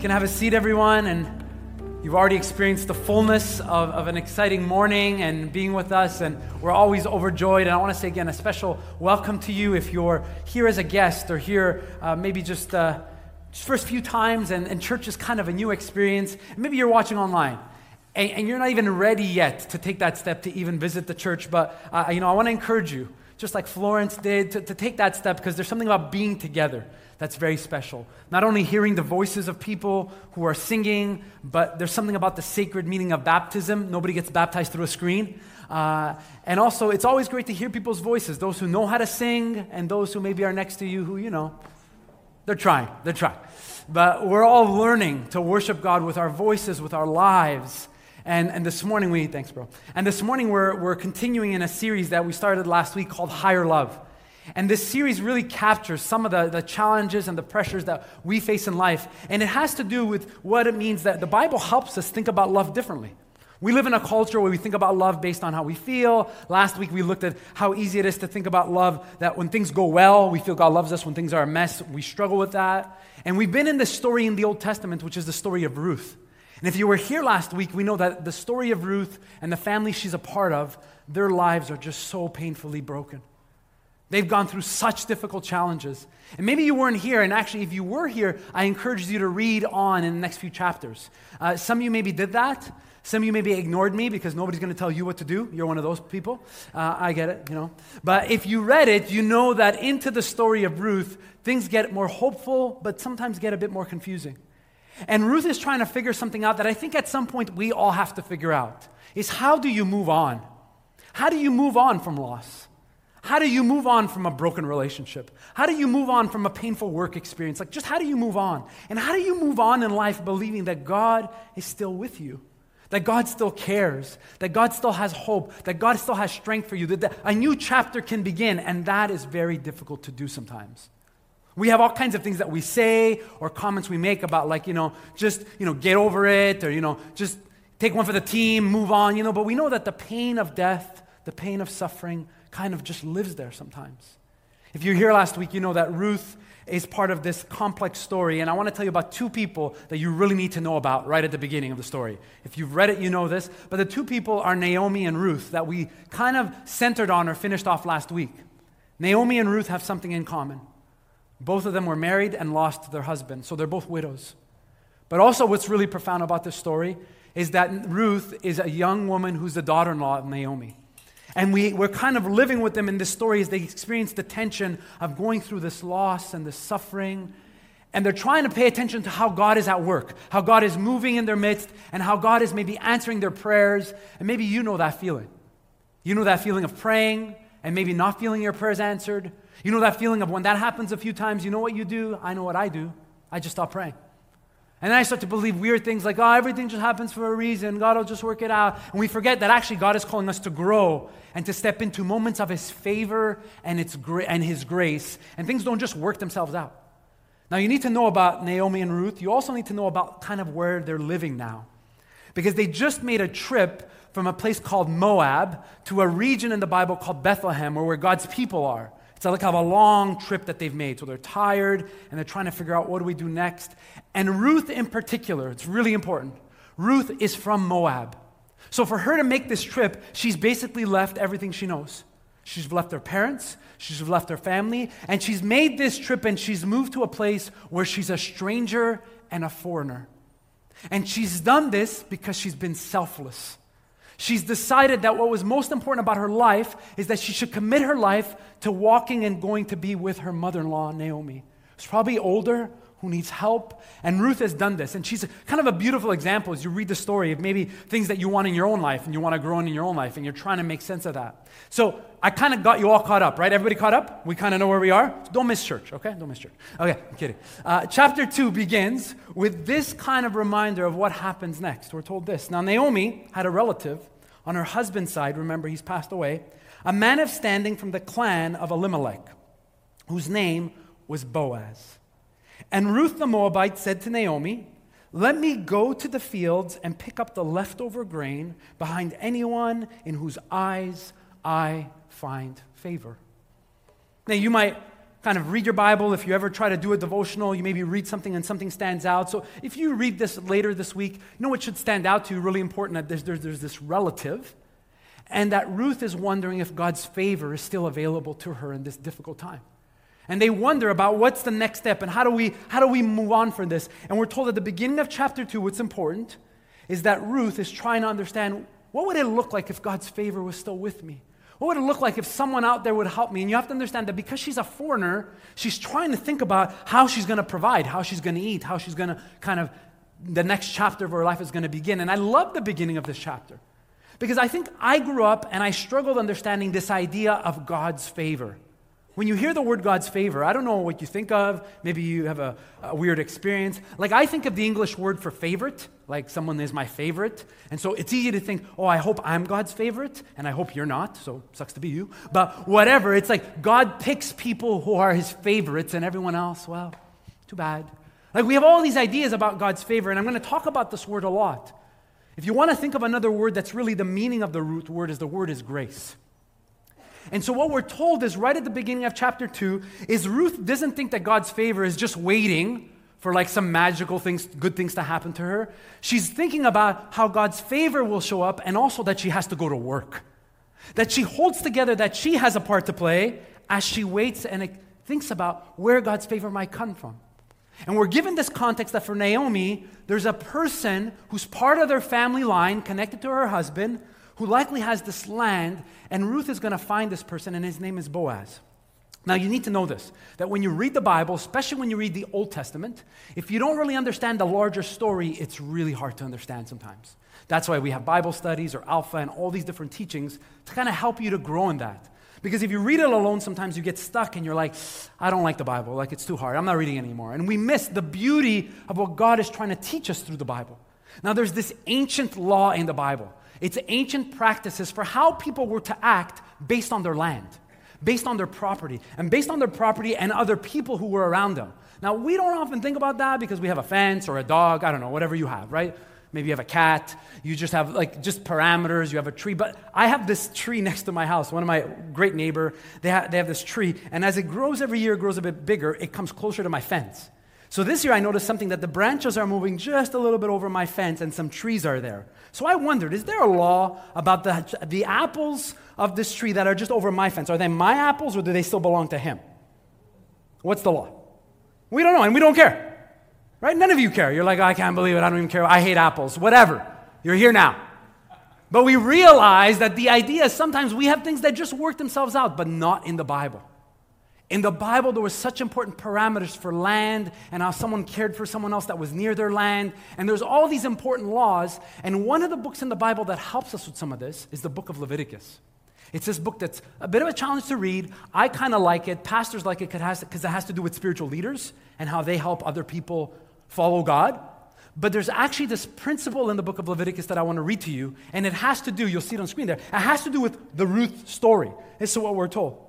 Can I have a seat, everyone? And you've already experienced the fullness of, of an exciting morning and being with us, and we're always overjoyed. And I want to say again a special welcome to you if you're here as a guest or here uh, maybe just, uh, just first few times, and, and church is kind of a new experience. Maybe you're watching online. And, and you're not even ready yet to take that step to even visit the church, but uh, you know, I want to encourage you, just like Florence did, to, to take that step because there's something about being together that's very special. Not only hearing the voices of people who are singing, but there's something about the sacred meaning of baptism. Nobody gets baptized through a screen. Uh, and also, it's always great to hear people's voices, those who know how to sing and those who maybe are next to you who, you know, they're trying, they're trying. But we're all learning to worship God with our voices, with our lives. And, and this morning we, thanks, bro. And this morning we're, we're continuing in a series that we started last week called Higher Love. And this series really captures some of the, the challenges and the pressures that we face in life. And it has to do with what it means that the Bible helps us think about love differently. We live in a culture where we think about love based on how we feel. Last week we looked at how easy it is to think about love that when things go well, we feel God loves us. When things are a mess, we struggle with that. And we've been in this story in the Old Testament, which is the story of Ruth. And if you were here last week, we know that the story of Ruth and the family she's a part of, their lives are just so painfully broken. They've gone through such difficult challenges. And maybe you weren't here, and actually, if you were here, I encourage you to read on in the next few chapters. Uh, some of you maybe did that. Some of you maybe ignored me because nobody's going to tell you what to do. You're one of those people. Uh, I get it, you know. But if you read it, you know that into the story of Ruth, things get more hopeful, but sometimes get a bit more confusing. And Ruth is trying to figure something out that I think at some point we all have to figure out. Is how do you move on? How do you move on from loss? How do you move on from a broken relationship? How do you move on from a painful work experience? Like, just how do you move on? And how do you move on in life believing that God is still with you? That God still cares, that God still has hope, that God still has strength for you, that a new chapter can begin, and that is very difficult to do sometimes. We have all kinds of things that we say or comments we make about, like, you know, just, you know, get over it, or, you know, just take one for the team, move on, you know, but we know that the pain of death, the pain of suffering, kind of just lives there sometimes. If you're here last week, you know that Ruth is part of this complex story, and I want to tell you about two people that you really need to know about right at the beginning of the story. If you've read it, you know this, but the two people are Naomi and Ruth that we kind of centered on or finished off last week. Naomi and Ruth have something in common. Both of them were married and lost their husband, so they're both widows. But also, what's really profound about this story is that Ruth is a young woman who's the daughter in law of Naomi. And we, we're kind of living with them in this story as they experience the tension of going through this loss and this suffering. And they're trying to pay attention to how God is at work, how God is moving in their midst, and how God is maybe answering their prayers. And maybe you know that feeling. You know that feeling of praying and maybe not feeling your prayers answered. You know that feeling of when that happens a few times, you know what you do? I know what I do. I just stop praying. And then I start to believe weird things like, oh, everything just happens for a reason. God will just work it out. And we forget that actually God is calling us to grow and to step into moments of His favor and, its gra- and His grace. And things don't just work themselves out. Now, you need to know about Naomi and Ruth. You also need to know about kind of where they're living now. Because they just made a trip from a place called Moab to a region in the Bible called Bethlehem, where, where God's people are. It's like kind a long trip that they've made. So they're tired and they're trying to figure out what do we do next. And Ruth, in particular, it's really important. Ruth is from Moab. So for her to make this trip, she's basically left everything she knows. She's left her parents, she's left her family, and she's made this trip and she's moved to a place where she's a stranger and a foreigner. And she's done this because she's been selfless. She's decided that what was most important about her life is that she should commit her life to walking and going to be with her mother in law, Naomi. She's probably older, who needs help. And Ruth has done this. And she's kind of a beautiful example as you read the story of maybe things that you want in your own life and you want to grow in your own life and you're trying to make sense of that. So I kind of got you all caught up, right? Everybody caught up? We kind of know where we are? So don't miss church, okay? Don't miss church. Okay, I'm kidding. Uh, chapter 2 begins with this kind of reminder of what happens next. We're told this. Now, Naomi had a relative on her husband's side, remember he's passed away, a man of standing from the clan of Elimelech, whose name was Boaz. And Ruth the Moabite said to Naomi, Let me go to the fields and pick up the leftover grain behind anyone in whose eyes I find favor. Now, you might kind of read your Bible. If you ever try to do a devotional, you maybe read something and something stands out. So if you read this later this week, you know what should stand out to you, really important, that there's, there's, there's this relative, and that Ruth is wondering if God's favor is still available to her in this difficult time and they wonder about what's the next step and how do we how do we move on from this. And we're told at the beginning of chapter 2 what's important is that ruth is trying to understand what would it look like if god's favor was still with me? What would it look like if someone out there would help me? And you have to understand that because she's a foreigner she's trying to think about how she's going to provide how she's going to eat how she's going to kind of the next chapter of her life is going to begin. And i love the beginning of this chapter because i think i grew up and i struggled understanding this idea of god's favor when you hear the word God's favor, I don't know what you think of. Maybe you have a, a, weird experience. Like, I think of the English word for favorite, like someone is my favorite. And so it's easy to think, oh, I hope I'm God's favorite, and I hope you're not, so sucks to be you. But whatever, it's like God picks people who are his favorites, and everyone else, well, too bad. Like, we have all these ideas about God's favor, and I'm going to talk about this word a lot. If you want to think of another word that's really the meaning of the root word, is the word is grace. And so, what we're told is right at the beginning of chapter 2 is Ruth doesn't think that God's favor is just waiting for like some magical things, good things to happen to her. She's thinking about how God's favor will show up and also that she has to go to work. That she holds together that she has a part to play as she waits and thinks about where God's favor might come from. And we're given this context that for Naomi, there's a person who's part of their family line connected to her husband who likely has this land, and Ruth is going to find this person, and his name is Boaz. Now, you need to know this that when you read the Bible, especially when you read the Old Testament, if you don't really understand the larger story, it's really hard to understand sometimes. That's why we have Bible studies or Alpha and all these different teachings to kind of help you to grow in that. Because if you read it alone, sometimes you get stuck and you're like, I don't like the Bible. Like, it's too hard. I'm not reading anymore. And we miss the beauty of what God is trying to teach us through the Bible. Now, there's this ancient law in the Bible it's ancient practices for how people were to act based on their land, based on their property, and based on their property and other people who were around them. Now, we don't often think about that because we have a fence or a dog, I don't know, whatever you have, right? Maybe you have a cat, you just have like just parameters, you have a tree. But I have this tree next to my house. One of my great neighbor, they, ha- they have this tree, and as it grows every year, grows a bit bigger, it comes closer to my fence. So this year I noticed something that the branches are moving just a little bit over my fence and some trees are there. So I wondered, is there a law about the, the apples of this tree that are just over my fence? Are they my apples or do they still belong to him? What's the law? We don't know and we don't care. Right? None of you care. You're like, oh, I can't believe it. I don't even care. I hate apples. Whatever. You're here now. But we realize that the idea is sometimes we have things that just work themselves out, but not in the Bible. In the Bible, there were such important parameters for land and how someone cared for someone else that was near their land. And there's all these important laws. And one of the books in the Bible that helps us with some of this is the book of Leviticus. It's this book that's a bit of a challenge to read. I kind of like it. Pastors like it because it has to do with spiritual leaders and how they help other people follow God. But there's actually this principle in the book of Leviticus that I want to read to you, and it has to do, you'll see it on screen there, it has to do with the Ruth story. This is what we're told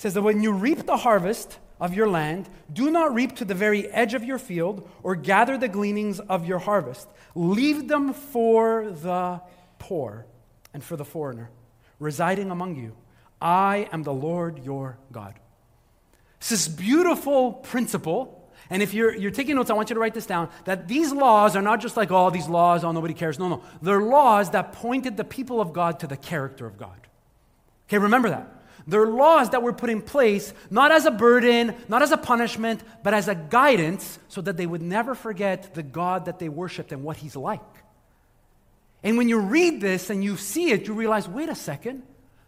says that when you reap the harvest of your land, do not reap to the very edge of your field or gather the gleanings of your harvest. Leave them for the poor and for the foreigner residing among you. I am the Lord your God. It's this beautiful principle. And if you're, you're taking notes, I want you to write this down that these laws are not just like, oh, these laws, oh, nobody cares. No, no. They're laws that pointed the people of God to the character of God. Okay, remember that. They're laws that were put in place not as a burden, not as a punishment, but as a guidance so that they would never forget the God that they worshiped and what He's like. And when you read this and you see it, you realize wait a second,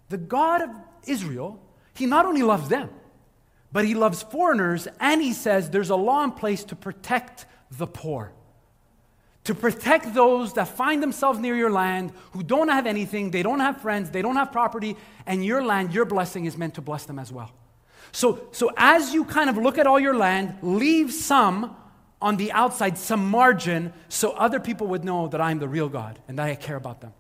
the God of Israel, he not only loves them, but he loves foreigners, and he says there's a law in place to protect the poor. To protect those that find themselves near your land, who don't have anything, they don't have friends, they don't have property, and your land, your blessing is meant to bless them as well. So, so as you kind of look at all your land, leave some on the outside, some margin, so other people would know that I'm the real God and that I care about them.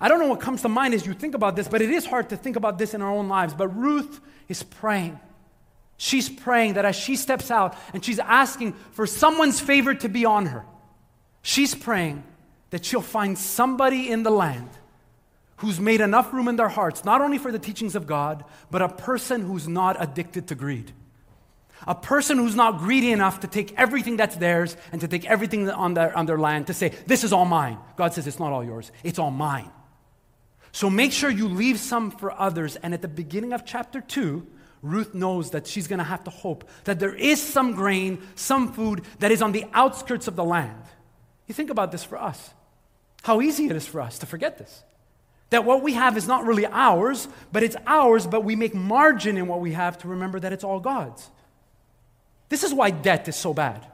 I don't know what comes to mind as you think about this, but it is hard to think about this in our own lives. But Ruth is praying. She's praying that as she steps out and she's asking for someone's favor to be on her, she's praying that she'll find somebody in the land who's made enough room in their hearts, not only for the teachings of God, but a person who's not addicted to greed. A person who's not greedy enough to take everything that's theirs and to take everything on their, on their land to say, This is all mine. God says, It's not all yours, it's all mine. So make sure you leave some for others. And at the beginning of chapter 2, Ruth knows that she's going to have to hope that there is some grain, some food that is on the outskirts of the land. You think about this for us. How easy it is for us to forget this. That what we have is not really ours, but it's ours, but we make margin in what we have to remember that it's all God's. This is why debt is so bad.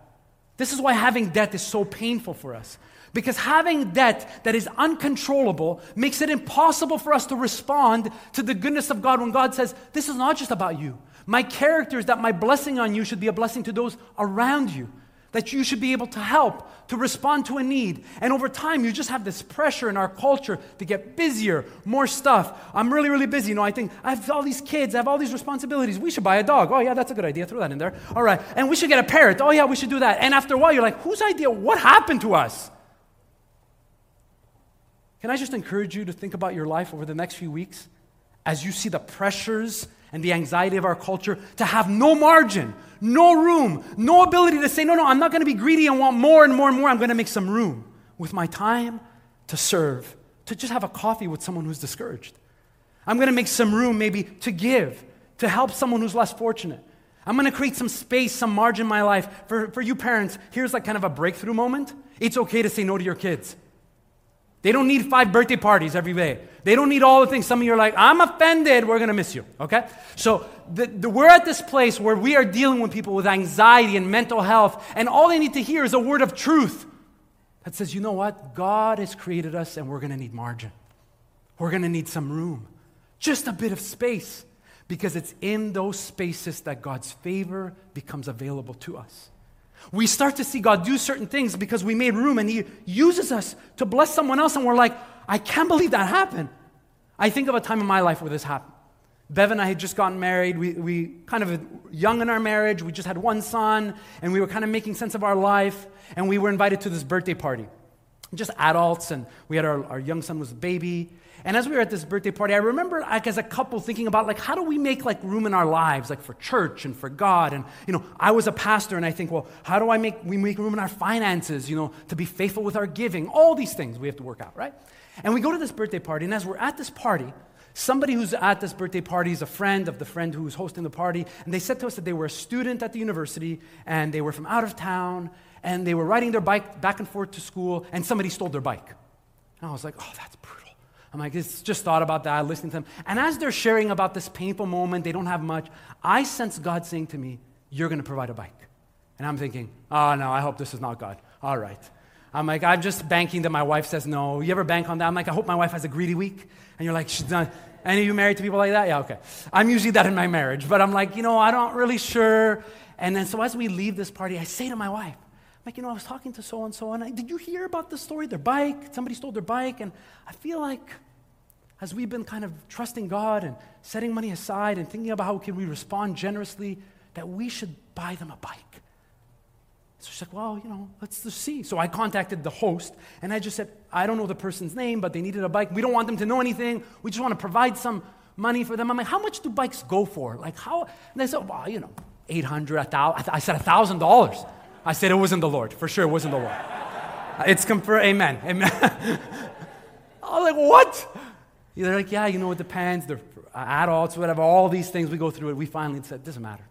This is why having debt is so painful for us. Because having debt that is uncontrollable makes it impossible for us to respond to the goodness of God when God says, This is not just about you. My character is that my blessing on you should be a blessing to those around you that you should be able to help, to respond to a need. And over time, you just have this pressure in our culture to get busier, more stuff. I'm really, really busy. You know, I think I have all these kids, I have all these responsibilities. We should buy a dog. Oh, yeah, that's a good idea. Throw that in there. All right. And we should get a parrot. Oh, yeah, we should do that. And after a while, you're like, whose idea? What happened to us? Can I just encourage you to think about your life over the next few weeks as you see the pressures and the anxiety of our culture to have no margin, no room, no ability to say, no, no, I'm not going to be greedy and want more and more and more. I'm going to make some room with my time to serve, to just have a coffee with someone who's discouraged. I'm going to make some room maybe to give, to help someone who's less fortunate. I'm going to create some space, some margin in my life. For, for you parents, here's like kind of a breakthrough moment. It's okay to say no to your kids. They don't need five birthday parties every day. They don't need all the things. Some of you are like, I'm offended. We're going to miss you. Okay? So the, the, we're at this place where we are dealing with people with anxiety and mental health, and all they need to hear is a word of truth that says, you know what? God has created us, and we're going to need margin. We're going to need some room, just a bit of space, because it's in those spaces that God's favor becomes available to us. We start to see God do certain things because we made room and He uses us to bless someone else, and we're like, I can't believe that happened. I think of a time in my life where this happened. Bev and I had just gotten married. We, we kind of young in our marriage. We just had one son, and we were kind of making sense of our life. And we were invited to this birthday party, just adults, and we had our, our young son was a baby. And as we were at this birthday party, I remember like as a couple thinking about like how do we make like room in our lives like for church and for God? And you know I was a pastor and I think well how do I make we make room in our finances you know to be faithful with our giving? All these things we have to work out right? And we go to this birthday party and as we're at this party somebody who's at this birthday party is a friend of the friend who's hosting the party and they said to us that they were a student at the university and they were from out of town and they were riding their bike back and forth to school and somebody stole their bike and I was like oh that's brutal I'm like, just thought about that, listening to them. And as they're sharing about this painful moment, they don't have much, I sense God saying to me, You're going to provide a bike. And I'm thinking, Oh, no, I hope this is not God. All right. I'm like, I'm just banking that my wife says no. You ever bank on that? I'm like, I hope my wife has a greedy week. And you're like, she's not. Any of you married to people like that? Yeah, okay. I'm usually that in my marriage, but I'm like, you know, I'm not really sure. And then so as we leave this party, I say to my wife, like, you know, I was talking to so and so, and did you hear about the story? Their bike, somebody stole their bike, and I feel like as we've been kind of trusting God and setting money aside and thinking about how can we respond generously, that we should buy them a bike. So she's like, well, you know, let's just see. So I contacted the host and I just said, I don't know the person's name, but they needed a bike. We don't want them to know anything. We just want to provide some money for them. I'm like, how much do bikes go for? Like, how? And they said, well, you know, 800, 1000 I said, $1,000. I said it wasn't the Lord. For sure, it wasn't the Lord. It's confirmed. Amen. Amen. I was like, what? They're like, yeah, you know, it depends. They're adults, whatever. All these things we go through it. We finally said, doesn't matter.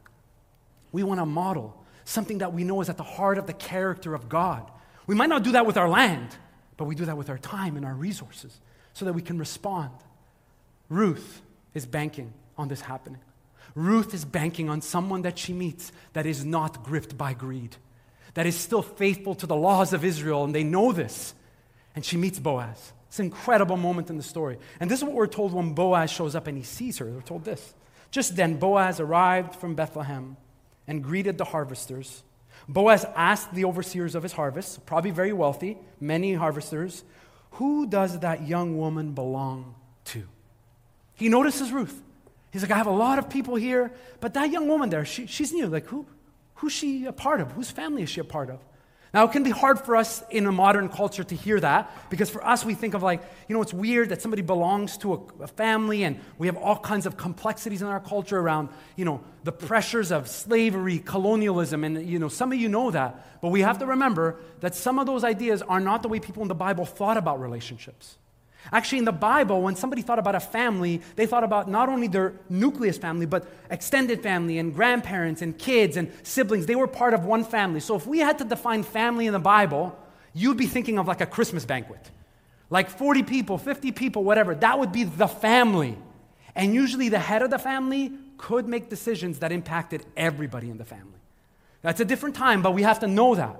We want to model something that we know is at the heart of the character of God. We might not do that with our land, but we do that with our time and our resources so that we can respond. Ruth is banking on this happening. Ruth is banking on someone that she meets that is not gripped by greed, that is still faithful to the laws of Israel, and they know this. And she meets Boaz. It's an incredible moment in the story. And this is what we're told when Boaz shows up and he sees her. We're told this. Just then, Boaz arrived from Bethlehem and greeted the harvesters. Boaz asked the overseers of his harvest, probably very wealthy, many harvesters, who does that young woman belong to? He notices Ruth. He's like, I have a lot of people here, but that young woman there, she, she's new. Like, who, who's she a part of? Whose family is she a part of? Now, it can be hard for us in a modern culture to hear that because for us, we think of like, you know, it's weird that somebody belongs to a, a, family and we have all kinds of complexities in our culture around, you know, the pressures of slavery, colonialism, and, you know, some of you know that. But we have to remember that some of those ideas are not the way people in the Bible thought about relationships. Actually, in the Bible, when somebody thought about a family, they thought about not only their nucleus family, but extended family and grandparents and kids and siblings. They were part of one family. So if we had to define family in the Bible, you'd be thinking of like a Christmas banquet. Like 40 people, 50 people, whatever. That would be the family. And usually the head of the family could make decisions that impacted everybody in the family. That's a different time, but we have to know that.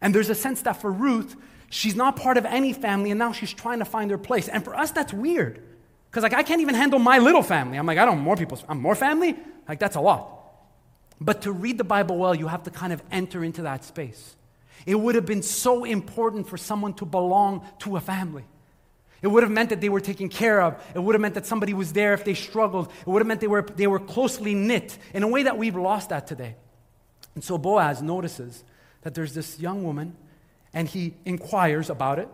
And there's a sense that for Ruth, She's not part of any family, and now she's trying to find her place. And for us, that's weird. Because, like, I can't even handle my little family. I'm like, I don't more people. I'm more family? Like, that's a lot. But to read the Bible well, you have to kind of enter into that space. It would have been so important for someone to belong to a family. It would have meant that they were taken care of. It would have meant that somebody was there if they struggled. It would have meant they were, they were closely knit in a way that we've lost that today. And so Boaz notices that there's this young woman and he inquires about it.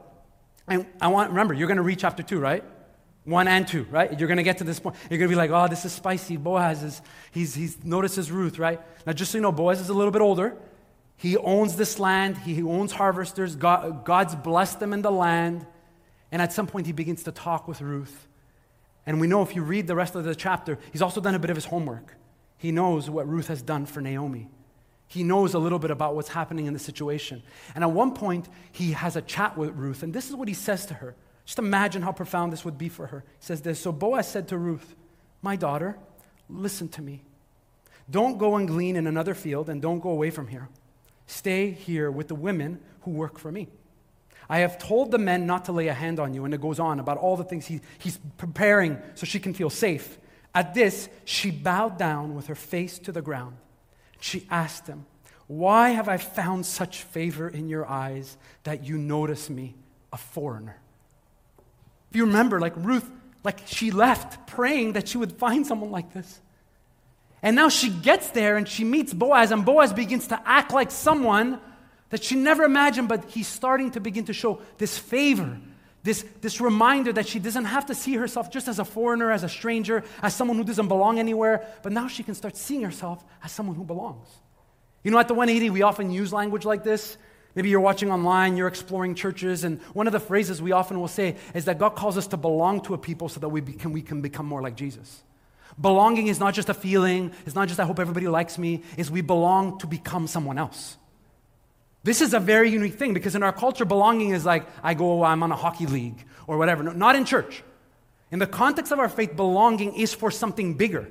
And I want, remember, you're going to read chapter 2, right? 1 and 2, right? You're going to get to this point. You're going to be like, oh, this is spicy. Boaz is, he's, he's notices Ruth, right? Now, just so you know, Boaz is a little bit older. He owns this land, he owns harvesters. God, God's blessed them in the land. And at some point, he begins to talk with Ruth. And we know if you read the rest of the chapter, he's also done a bit of his homework. He knows what Ruth has done for Naomi. He knows a little bit about what's happening in the situation. And at one point, he has a chat with Ruth, and this is what he says to her. Just imagine how profound this would be for her. He says this So Boaz said to Ruth, My daughter, listen to me. Don't go and glean in another field, and don't go away from here. Stay here with the women who work for me. I have told the men not to lay a hand on you, and it goes on about all the things he, he's preparing so she can feel safe. At this, she bowed down with her face to the ground. She asked him, Why have I found such favor in your eyes that you notice me, a foreigner? If you remember, like Ruth, like she left praying that she would find someone like this. And now she gets there and she meets Boaz, and Boaz begins to act like someone that she never imagined, but he's starting to begin to show this favor this, this reminder that she doesn't have to see herself just as a foreigner, as a stranger, as someone who doesn't belong anywhere, but now she can start seeing herself as someone who belongs. You know, at the 180, we often use language like this. Maybe you're watching online, you're exploring churches, and one of the phrases we often will say is that God calls us to belong to a people so that we, can, we can become more like Jesus. Belonging is not just a feeling, it's not just I hope everybody likes me, is we belong to become someone else. This is a very unique thing because in our culture, belonging is like, I go, oh, I'm on a hockey league or whatever. No, not in church. In the context of our faith, belonging is for something bigger.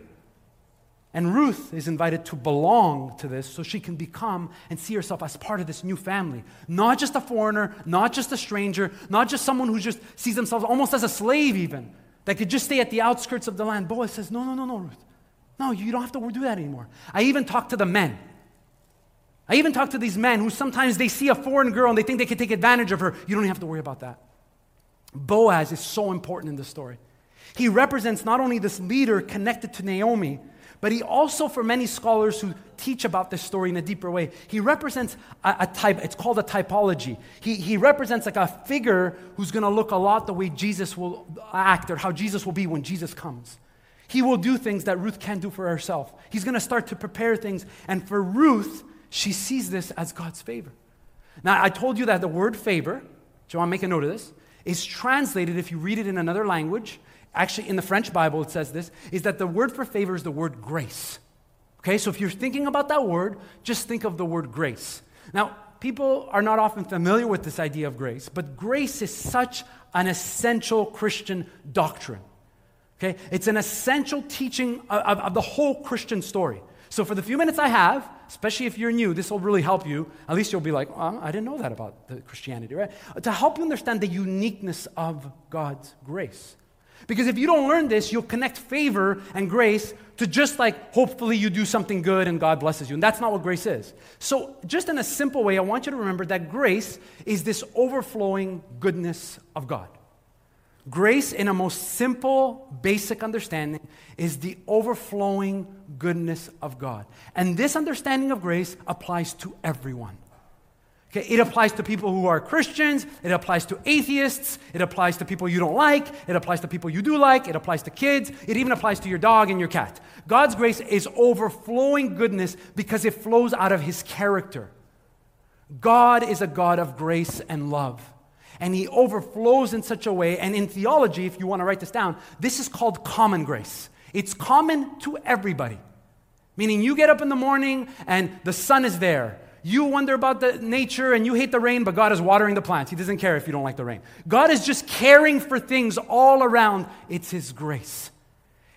And Ruth is invited to belong to this so she can become and see herself as part of this new family. Not just a foreigner, not just a stranger, not just someone who just sees themselves almost as a slave, even, that could just stay at the outskirts of the land. Boaz says, No, no, no, no, Ruth. No, you don't have to do that anymore. I even talked to the men. I even talk to these men who sometimes they see a foreign girl and they think they can take advantage of her. You don't have to worry about that. Boaz is so important in this story. He represents not only this leader connected to Naomi, but he also, for many scholars who teach about this story in a deeper way, he represents a, a type, it's called a typology. He, he represents like a figure who's going to look a lot the way Jesus will act or how Jesus will be when Jesus comes. He will do things that Ruth can't do for herself. He's going to start to prepare things. And for Ruth, she sees this as God's favor. Now, I told you that the word favor, do you want to make a note of this? Is translated, if you read it in another language, actually in the French Bible it says this, is that the word for favor is the word grace. Okay, so if you're thinking about that word, just think of the word grace. Now, people are not often familiar with this idea of grace, but grace is such an essential Christian doctrine. Okay? It's an essential teaching of, of, of the whole Christian story. So, for the few minutes I have, especially if you're new, this will really help you. At least you'll be like, oh, I didn't know that about the Christianity, right? To help you understand the uniqueness of God's grace. Because if you don't learn this, you'll connect favor and grace to just like hopefully you do something good and God blesses you. And that's not what grace is. So, just in a simple way, I want you to remember that grace is this overflowing goodness of God. Grace, in a most simple, basic understanding, is the overflowing goodness of God. And this understanding of grace applies to everyone. Okay, it applies to people who are Christians, it applies to atheists, it applies to people you don't like, it applies to people you do like, it applies to kids, it even applies to your dog and your cat. God's grace is overflowing goodness because it flows out of his character. God is a God of grace and love. And he overflows in such a way, and in theology, if you want to write this down, this is called common grace. It's common to everybody. Meaning, you get up in the morning and the sun is there you wonder about the nature and you hate the rain, but God is watering the plants. He doesn't care if you don't like the rain. God is just caring for things all around. It's His grace.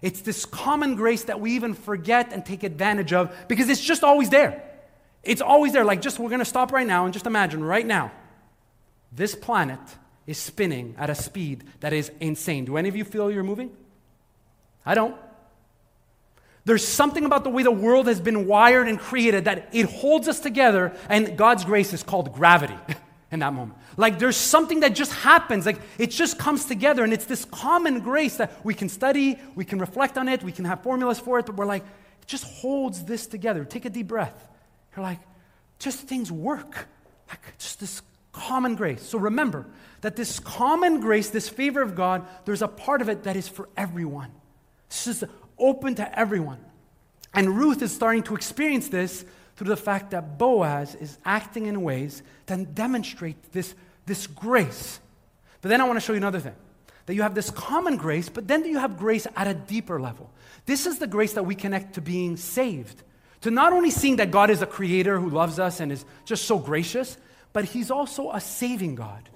It's this common grace that we even forget and take advantage of because it's just always there. It's always there. Like, just we're going to stop right now and just imagine right now, this planet is spinning at a speed that is insane. Do any of you feel you're moving? I don't. There's something about the way the world has been wired and created that it holds us together, and God's grace is called gravity in that moment. Like there's something that just happens, like it just comes together, and it's this common grace that we can study, we can reflect on it, we can have formulas for it, but we're like, it just holds this together. Take a deep breath. You're like, just things work. Like just this common grace. So remember that this common grace, this favor of God, there's a part of it that is for everyone. This is open to everyone. And Ruth is starting to experience this through the fact that Boaz is acting in ways that demonstrate this, this grace. But then I want to show you another thing that you have this common grace, but then you have grace at a deeper level. This is the grace that we connect to being saved. To not only seeing that God is a creator who loves us and is just so gracious, but He's also a saving God.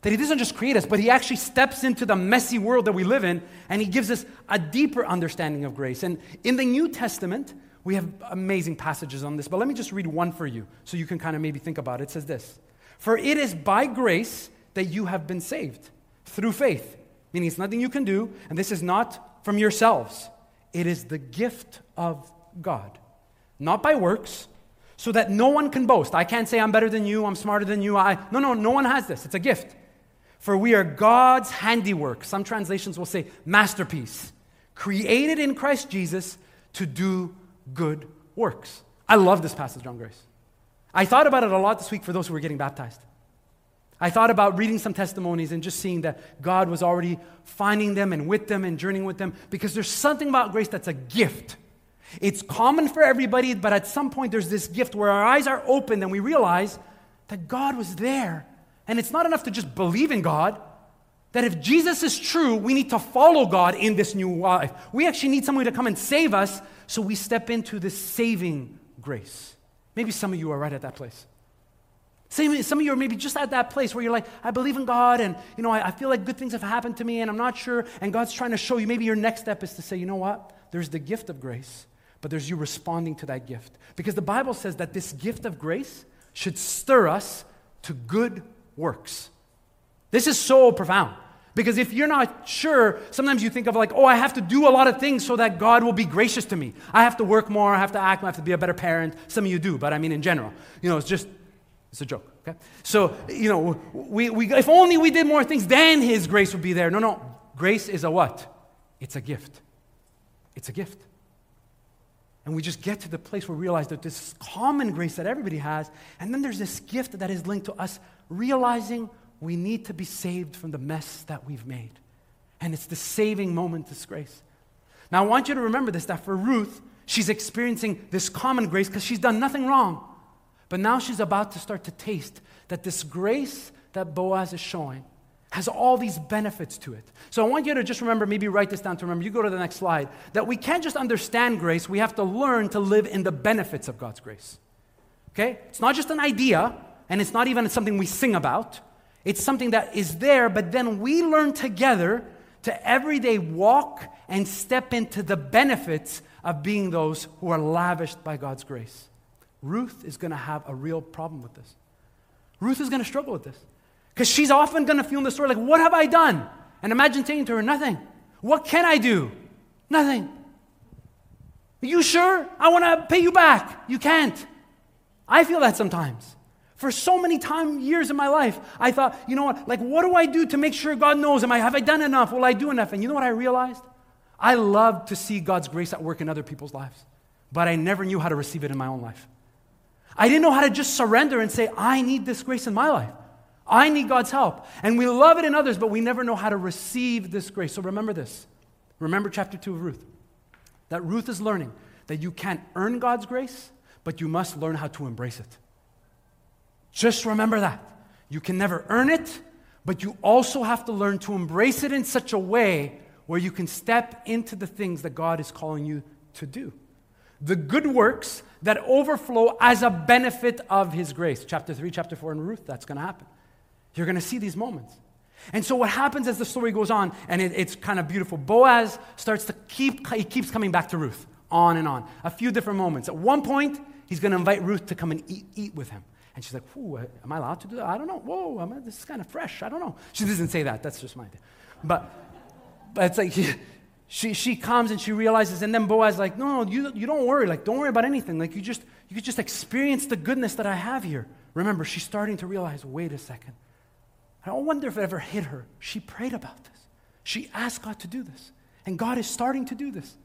That He doesn't just create us, but He actually steps into the messy world that we live in and He gives us a deeper understanding of grace. And in the New Testament, we have amazing passages on this, but let me just read one for you so you can kind of maybe think about it. It says this For it is by grace that you have been saved through faith, meaning it's nothing you can do, and this is not from yourselves. It is the gift of God, not by works, so that no one can boast. I can't say I'm better than you, I'm smarter than you. I, no, no, no one has this. It's a gift. For we are God's handiwork. Some translations will say masterpiece, created in Christ Jesus to do good works. I love this passage on grace. I thought about it a lot this week for those who were getting baptized. I thought about reading some testimonies and just seeing that God was already finding them and with them and journeying with them because there's something about grace that's a gift. It's common for everybody, but at some point there's this gift where our eyes are opened and we realize that God was there and it's not enough to just believe in God. That if Jesus is true, we need to follow God in this new life. We actually need somebody to come and save us, so we step into this saving grace. Maybe some of you are right at that place. Same, Some of you are maybe just at that place where you're like, I believe in God, and you know, I, I feel like good things have happened to me, and I'm not sure. And God's trying to show you. Maybe your next step is to say, you know what? There's the gift of grace, but there's you responding to that gift. Because the Bible says that this gift of grace should stir us to good works. This is so profound. Because if you're not sure, sometimes you think of like, oh, I have to do a lot of things so that God will be gracious to me. I have to work more, I have to act, more, I have to be a better parent. Some of you do, but I mean in general. You know, it's just, it's a joke, okay? So, you know, we, we, if only we did more things, then His grace would be there. No, no. Grace is a what? It's a gift. It's a gift. And we just get to the place where we realize that this common grace that everybody has, and then there's this gift that is linked to us realizing we need to be saved from the mess that we've made. And it's the saving moment, this grace. Now, I want you to remember this that for Ruth, she's experiencing this common grace because she's done nothing wrong. But now she's about to start to taste that this grace that Boaz is showing has all these benefits to it. So I want you to just remember, maybe write this down to remember. You go to the next slide. That we can't just understand grace, we have to learn to live in the benefits of God's grace. Okay? It's not just an idea, and it's not even something we sing about. It's something that is there, but then we learn together to everyday walk and step into the benefits of being those who are lavished by God's grace. Ruth is going to have a real problem with this. Ruth is going to struggle with this because she's often going to feel in the story like, What have I done? And imagine saying to her, Nothing. What can I do? Nothing. Are you sure? I want to pay you back. You can't. I feel that sometimes. For so many time years in my life, I thought, you know what? Like, what do I do to make sure God knows? Am I have I done enough? Will I do enough? And you know what I realized? I love to see God's grace at work in other people's lives, but I never knew how to receive it in my own life. I didn't know how to just surrender and say, I need this grace in my life. I need God's help. And we love it in others, but we never know how to receive this grace. So remember this. Remember chapter 2 of Ruth. That Ruth is learning that you can't earn God's grace, but you must learn how to embrace it. Just remember that. You can never earn it, but you also have to learn to embrace it in such a way where you can step into the things that God is calling you to do. The good works that overflow as a benefit of His grace. Chapter 3, chapter 4 in Ruth, that's going to happen. You're going to see these moments. And so what happens as the story goes on, and it, it's kind of beautiful, Boaz starts to keep, he keeps coming back to Ruth, on and on. A few different moments. At one point, he's going to invite Ruth to come and eat, eat with him. And she's like, Ooh, uh, am I allowed to do that? I don't know. Whoa, I, this is kind of fresh. I don't know. She doesn't say that. That's just my idea. But, but it's like, she, she comes and she realizes, and then Boaz like, no, you, you don't worry. Like, don't worry about anything. Like, you just, you just experience the goodness that I have here. Remember, she's starting to realize, wait a second. I don't wonder if it ever hit her. She prayed about this. She asked God to do this. And God is starting to do this.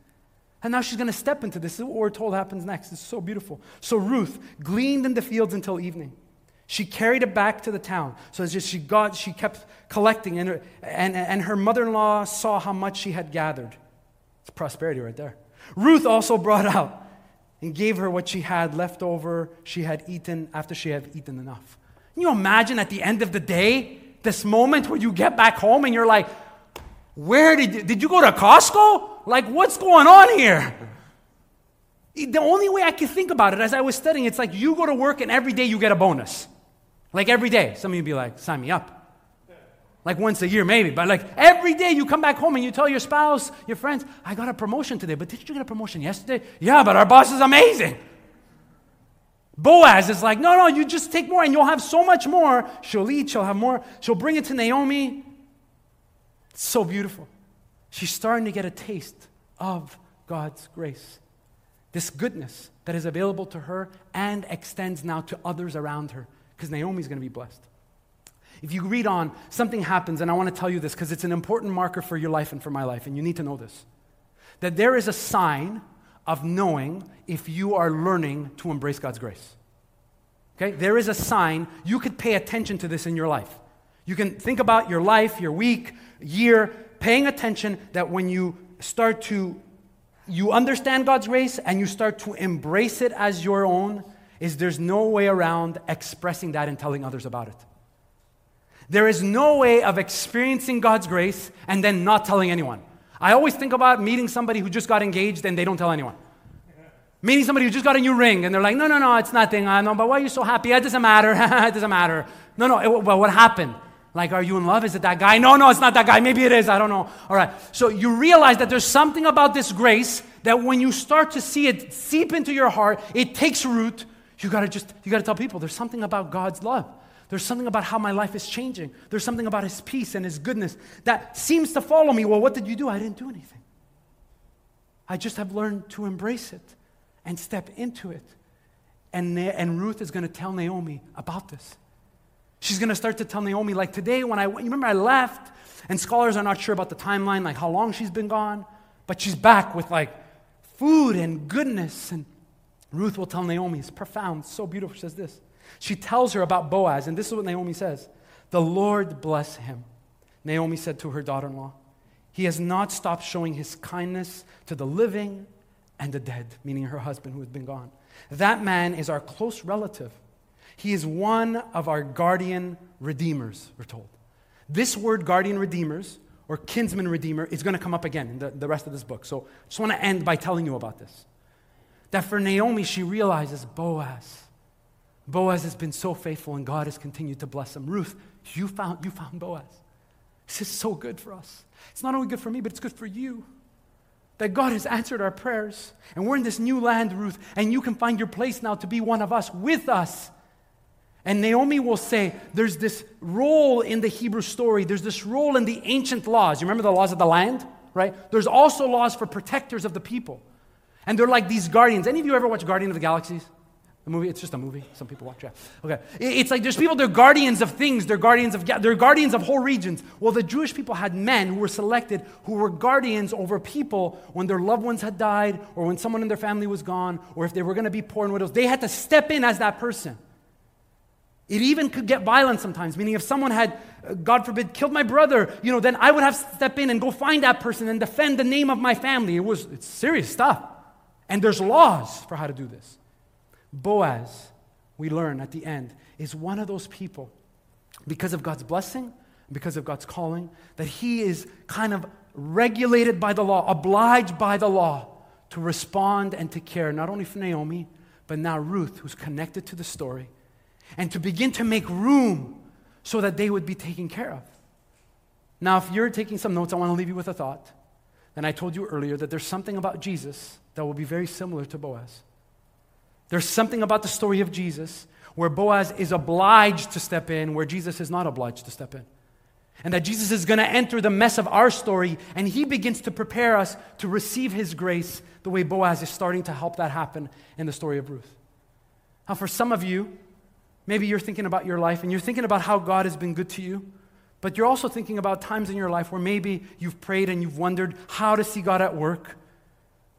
And now she's going to step into this. This is what we're told happens next. It's so beautiful. So Ruth gleaned in the fields until evening. She carried it back to the town. So she got, she kept collecting, and her, and, and her mother-in-law saw how much she had gathered. It's prosperity right there. Ruth also brought out and gave her what she had left over, she had eaten after she had eaten enough. Can you imagine at the end of the day, this moment where you get back home and you're like, where did you, did you go to Costco? Like, what's going on here? The only way I could think about it as I was studying, it's like you go to work and every day you get a bonus. Like every day. Some of you be like, sign me up. Like once a year, maybe. But like every day you come back home and you tell your spouse, your friends, I got a promotion today. But did you get a promotion yesterday? Yeah, but our boss is amazing. Boaz is like, no, no, you just take more and you'll have so much more. She'll eat, she'll have more. She'll bring it to Naomi. It's so beautiful. She's starting to get a taste of God's grace. This goodness that is available to her and extends now to others around her because Naomi's going to be blessed. If you read on, something happens, and I want to tell you this because it's an important marker for your life and for my life, and you need to know this. That there is a sign of knowing if you are learning to embrace God's grace. Okay? There is a sign. You could pay attention to this in your life. You can think about your life, your week, year, paying attention that when you start to you understand God's grace and you start to embrace it as your own is there's no way around expressing that and telling others about it. There is no way of experiencing God's grace and then not telling anyone. I always think about meeting somebody who just got engaged and they don't tell anyone. Meeting somebody who just got a new ring and they're like, no, no, no, it's nothing. I know, but why are you so happy? It doesn't matter. it doesn't matter. No, no, it, well, what happened? Like, are you in love? Is it that guy? No, no, it's not that guy. Maybe it is. I don't know. All right. So you realize that there's something about this grace that when you start to see it seep into your heart, it takes root. You gotta just, you gotta tell people there's something about God's love. There's something about how my life is changing. There's something about His peace and His goodness that seems to follow me. Well, what did you do? I didn't do anything. I just have learned to embrace it and step into it. And, and Ruth is going to tell Naomi about this. She's going to start to tell Naomi, like today when I, you remember I left, and scholars are not sure about the timeline, like how long she's been gone, but she's back with like food and goodness. And Ruth will tell Naomi, it's profound, so beautiful. She says this she tells her about Boaz, and this is what Naomi says The Lord bless him. Naomi said to her daughter in law, He has not stopped showing his kindness to the living and the dead, meaning her husband who has been gone. That man is our close relative. He is one of our guardian redeemers, we're told. This word, guardian redeemers, or kinsman redeemer, is going to come up again in the, the rest of this book. So I just want to end by telling you about this. That for Naomi, she realizes Boaz Boaz has been so faithful and God has continued to bless him. Ruth, you found, you found Boaz. This is so good for us. It's not only good for me, but it's good for you. That God has answered our prayers. And we're in this new land, Ruth, and you can find your place now to be one of us with us. And Naomi will say there's this role in the Hebrew story, there's this role in the ancient laws. You remember the laws of the land, right? There's also laws for protectors of the people. And they're like these guardians. Any of you ever watch Guardian of the Galaxies? The movie, it's just a movie. Some people watch it. Okay. It's like there's people, they're guardians of things, they're guardians of they're guardians of whole regions. Well, the Jewish people had men who were selected who were guardians over people when their loved ones had died, or when someone in their family was gone, or if they were going to be poor and widows. They had to step in as that person. It even could get violent sometimes, meaning if someone had, uh, God forbid, killed my brother, you know, then I would have to step in and go find that person and defend the name of my family. It was it's serious stuff. And there's laws for how to do this. Boaz, we learn at the end, is one of those people, because of God's blessing, because of God's calling, that he is kind of regulated by the law, obliged by the law to respond and to care, not only for Naomi, but now Ruth, who's connected to the story, and to begin to make room so that they would be taken care of. Now, if you're taking some notes, I want to leave you with a thought. And I told you earlier that there's something about Jesus that will be very similar to Boaz. There's something about the story of Jesus where Boaz is obliged to step in, where Jesus is not obliged to step in. And that Jesus is going to enter the mess of our story, and he begins to prepare us to receive his grace the way Boaz is starting to help that happen in the story of Ruth. Now, for some of you, maybe you're thinking about your life and you're thinking about how God has been good to you, but you're also thinking about times in your life where maybe you've prayed and you've wondered how to see God at work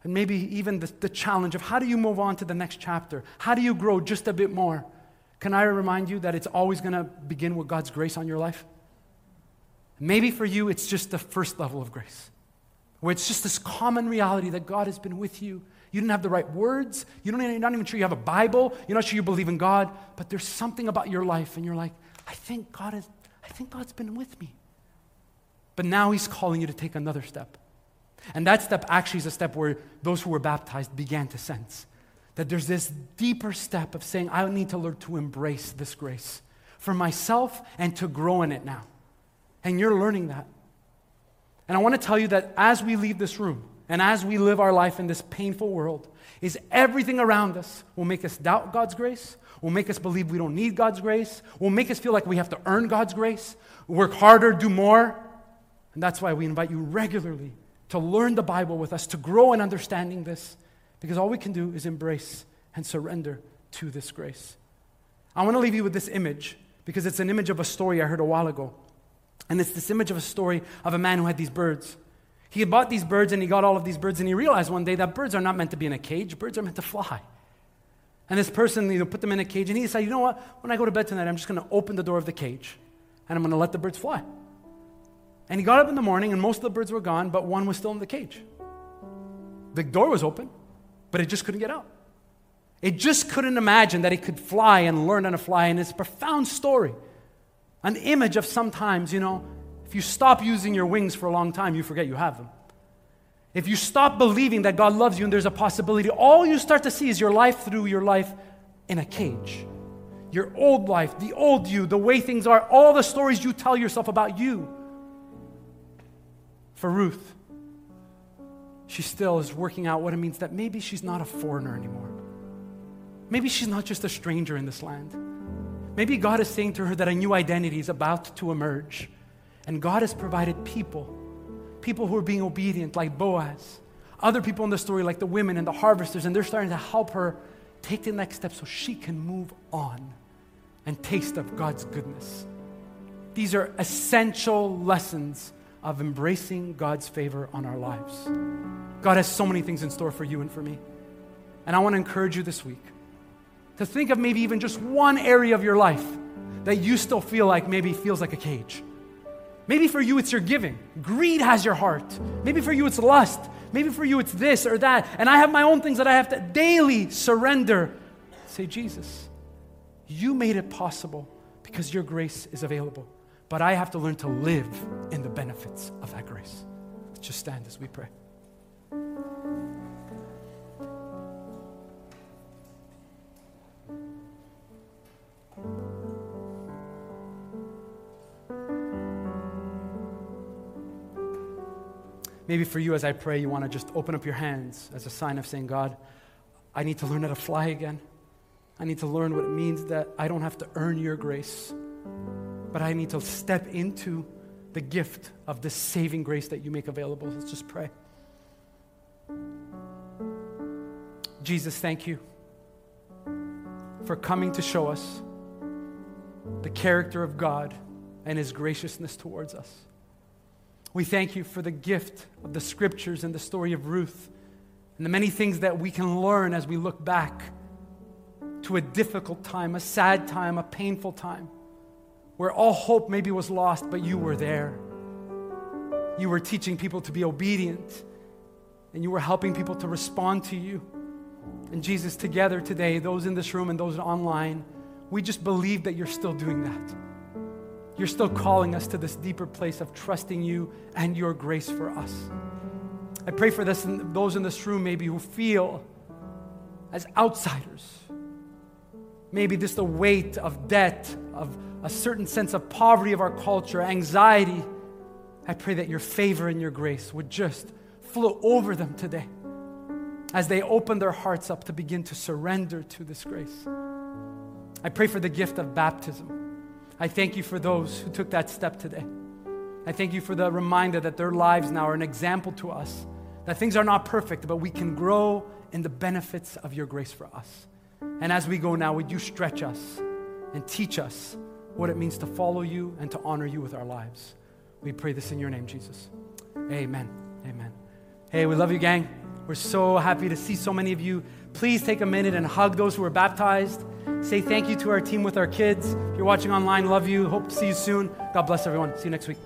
and maybe even the, the challenge of how do you move on to the next chapter? How do you grow just a bit more? Can I remind you that it's always going to begin with God's grace on your life? Maybe for you, it's just the first level of grace, where it's just this common reality that God has been with you. You didn't have the right words. You don't, you're not even sure you have a Bible. You're not sure you believe in God. But there's something about your life, and you're like, I think God is, I think God's been with me. But now He's calling you to take another step. And that step actually is a step where those who were baptized began to sense that there's this deeper step of saying, I need to learn to embrace this grace for myself and to grow in it now. And you're learning that. And I want to tell you that as we leave this room and as we live our life in this painful world, is everything around us will make us doubt God's grace, will make us believe we don't need God's grace, will make us feel like we have to earn God's grace, work harder, do more. And that's why we invite you regularly to learn the Bible with us, to grow in understanding this, because all we can do is embrace and surrender to this grace. I want to leave you with this image because it's an image of a story I heard a while ago. And it's this image of a story of a man who had these birds. He had bought these birds and he got all of these birds, and he realized one day that birds are not meant to be in a cage, birds are meant to fly. And this person, you know, put them in a cage, and he decided, you know what? When I go to bed tonight, I'm just going to open the door of the cage and I'm going to let the birds fly. And he got up in the morning, and most of the birds were gone, but one was still in the cage. The door was open, but it just couldn't get out. It just couldn't imagine that it could fly and learn how to fly. And it's a profound story. An image of sometimes, you know, if you stop using your wings for a long time, you forget you have them. If you stop believing that God loves you and there's a possibility, all you start to see is your life through your life in a cage. Your old life, the old you, the way things are, all the stories you tell yourself about you for Ruth, she still is working out what it means that maybe she's not a foreigner anymore. Maybe she's not just a stranger in this land. Maybe God is saying to her that a new identity is about to emerge. And God has provided people, people who are being obedient, like Boaz, other people in the story, like the women and the harvesters, and they're starting to help her take the next step so she can move on and taste of God's goodness. These are essential lessons of embracing God's favor on our lives. God has so many things in store for you and for me. And I want to encourage you this week to think of maybe even just one area of your life that you still feel like maybe feels like a cage. Maybe for you it's your giving. Greed has your heart. Maybe for you it's lust. Maybe for you it's this or that. And I have my own things that I have to daily surrender. Say, Jesus, you made it possible because your grace is available but I have to learn to live in the benefits of that grace. Let's just stand as we pray. Maybe for you, as I pray, you want to just open up your hands as a sign of saying, God, I need to learn how to fly again. I need to learn what it means that I don't have to earn your grace but I need to step into the gift of the saving grace that you make available. Let's just pray. Jesus, thank you for coming to show us the character of God and his graciousness towards us. We thank you for the gift of the scriptures and the story of Ruth and the many things that we can learn as we look back to a difficult time, a sad time, a painful time, where all hope maybe was lost, but you were there. You were teaching people to be obedient, and you were helping people to respond to you. And Jesus, together today, those in this room and those online, we just believe that you're still doing that. You're still calling us to this deeper place of trusting you and your grace for us. I pray for this, those in this room maybe who feel as outsiders. Maybe just the weight of debt, of a certain sense of poverty of our culture, anxiety. I pray that your favor and your grace would just flow over them today as they open their hearts up to begin to surrender to this grace. I pray for the gift of baptism. I thank you for those who took that step today. I thank you for the reminder that their lives now are an example to us, that things are not perfect, but we can grow in the benefits of your grace for us. And as we go now, would you stretch us and teach us what it means to follow you and to honor you with our lives? We pray this in your name, Jesus. Amen. Amen. Hey, we love you, gang. We're so happy to see so many of you. Please take a minute and hug those who are baptized. Say thank you to our team with our kids. If you're watching online, love you. Hope to see you soon. God bless everyone. See you next week.